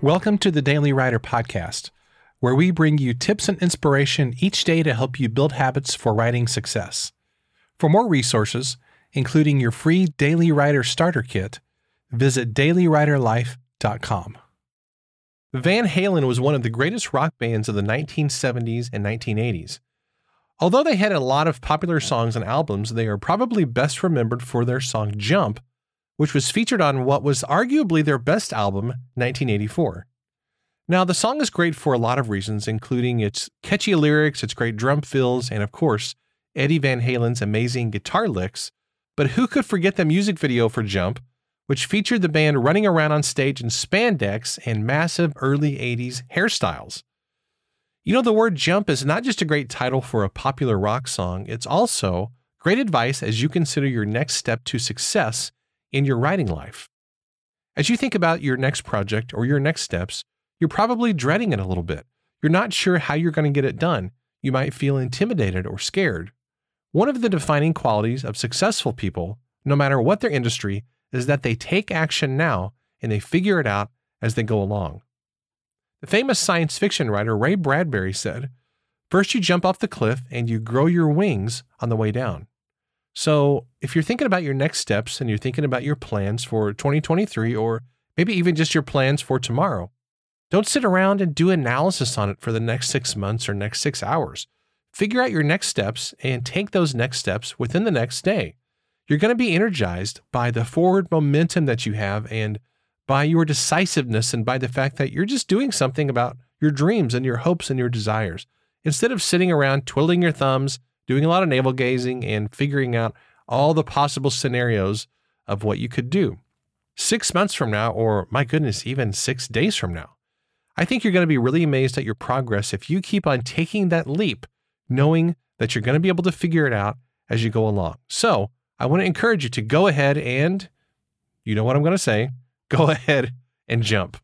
Welcome to the Daily Writer Podcast, where we bring you tips and inspiration each day to help you build habits for writing success. For more resources, including your free Daily Writer Starter Kit, visit dailywriterlife.com. Van Halen was one of the greatest rock bands of the 1970s and 1980s. Although they had a lot of popular songs and albums, they are probably best remembered for their song Jump, which was featured on what was arguably their best album, 1984. Now, the song is great for a lot of reasons, including its catchy lyrics, its great drum fills, and of course, Eddie Van Halen's amazing guitar licks. But who could forget the music video for Jump, which featured the band running around on stage in spandex and massive early 80s hairstyles? You know, the word jump is not just a great title for a popular rock song, it's also great advice as you consider your next step to success in your writing life. As you think about your next project or your next steps, you're probably dreading it a little bit. You're not sure how you're going to get it done. You might feel intimidated or scared. One of the defining qualities of successful people, no matter what their industry, is that they take action now and they figure it out as they go along. The famous science fiction writer Ray Bradbury said, First, you jump off the cliff and you grow your wings on the way down. So, if you're thinking about your next steps and you're thinking about your plans for 2023 or maybe even just your plans for tomorrow, don't sit around and do analysis on it for the next six months or next six hours. Figure out your next steps and take those next steps within the next day. You're going to be energized by the forward momentum that you have and by your decisiveness and by the fact that you're just doing something about your dreams and your hopes and your desires. Instead of sitting around twiddling your thumbs doing a lot of navel gazing and figuring out all the possible scenarios of what you could do. Six months from now, or my goodness, even six days from now, I think you're going to be really amazed at your progress if you keep on taking that leap, knowing that you're going to be able to figure it out as you go along. So I want to encourage you to go ahead and, you know what I'm going to say, go ahead and jump.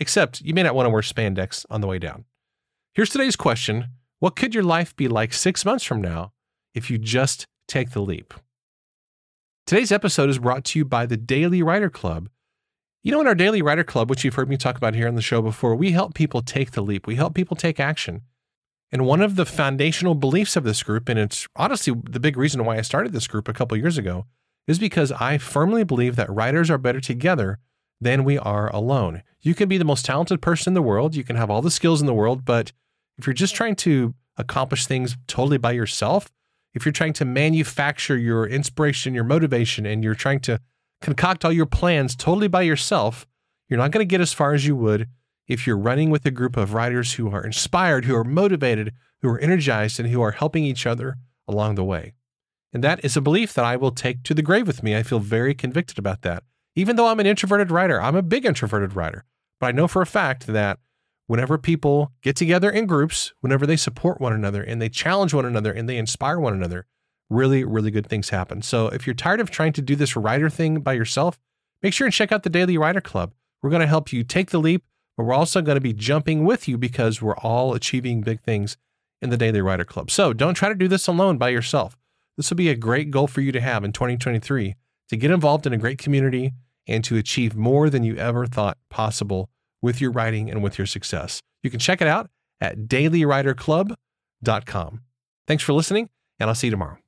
Except you may not want to wear spandex on the way down. Here's today's question what could your life be like six months from now if you just take the leap? Today's episode is brought to you by the Daily Writer Club. You know, in our Daily Writer Club, which you've heard me talk about here on the show before, we help people take the leap. We help people take action. And one of the foundational beliefs of this group, and it's honestly the big reason why I started this group a couple years ago, is because I firmly believe that writers are better together than we are alone. You can be the most talented person in the world, you can have all the skills in the world, but if you're just trying to accomplish things totally by yourself, if you're trying to manufacture your inspiration, your motivation, and you're trying to concoct all your plans totally by yourself, you're not going to get as far as you would if you're running with a group of writers who are inspired, who are motivated, who are energized, and who are helping each other along the way. And that is a belief that I will take to the grave with me. I feel very convicted about that. Even though I'm an introverted writer, I'm a big introverted writer, but I know for a fact that whenever people get together in groups, whenever they support one another and they challenge one another and they inspire one another, really, really good things happen. So if you're tired of trying to do this writer thing by yourself, make sure and check out the Daily Writer Club. We're going to help you take the leap, but we're also going to be jumping with you because we're all achieving big things in the Daily Writer Club. So don't try to do this alone by yourself. This will be a great goal for you to have in 2023 to get involved in a great community and to achieve more than you ever thought possible with your writing and with your success. You can check it out at dailywriterclub.com. Thanks for listening, and I'll see you tomorrow.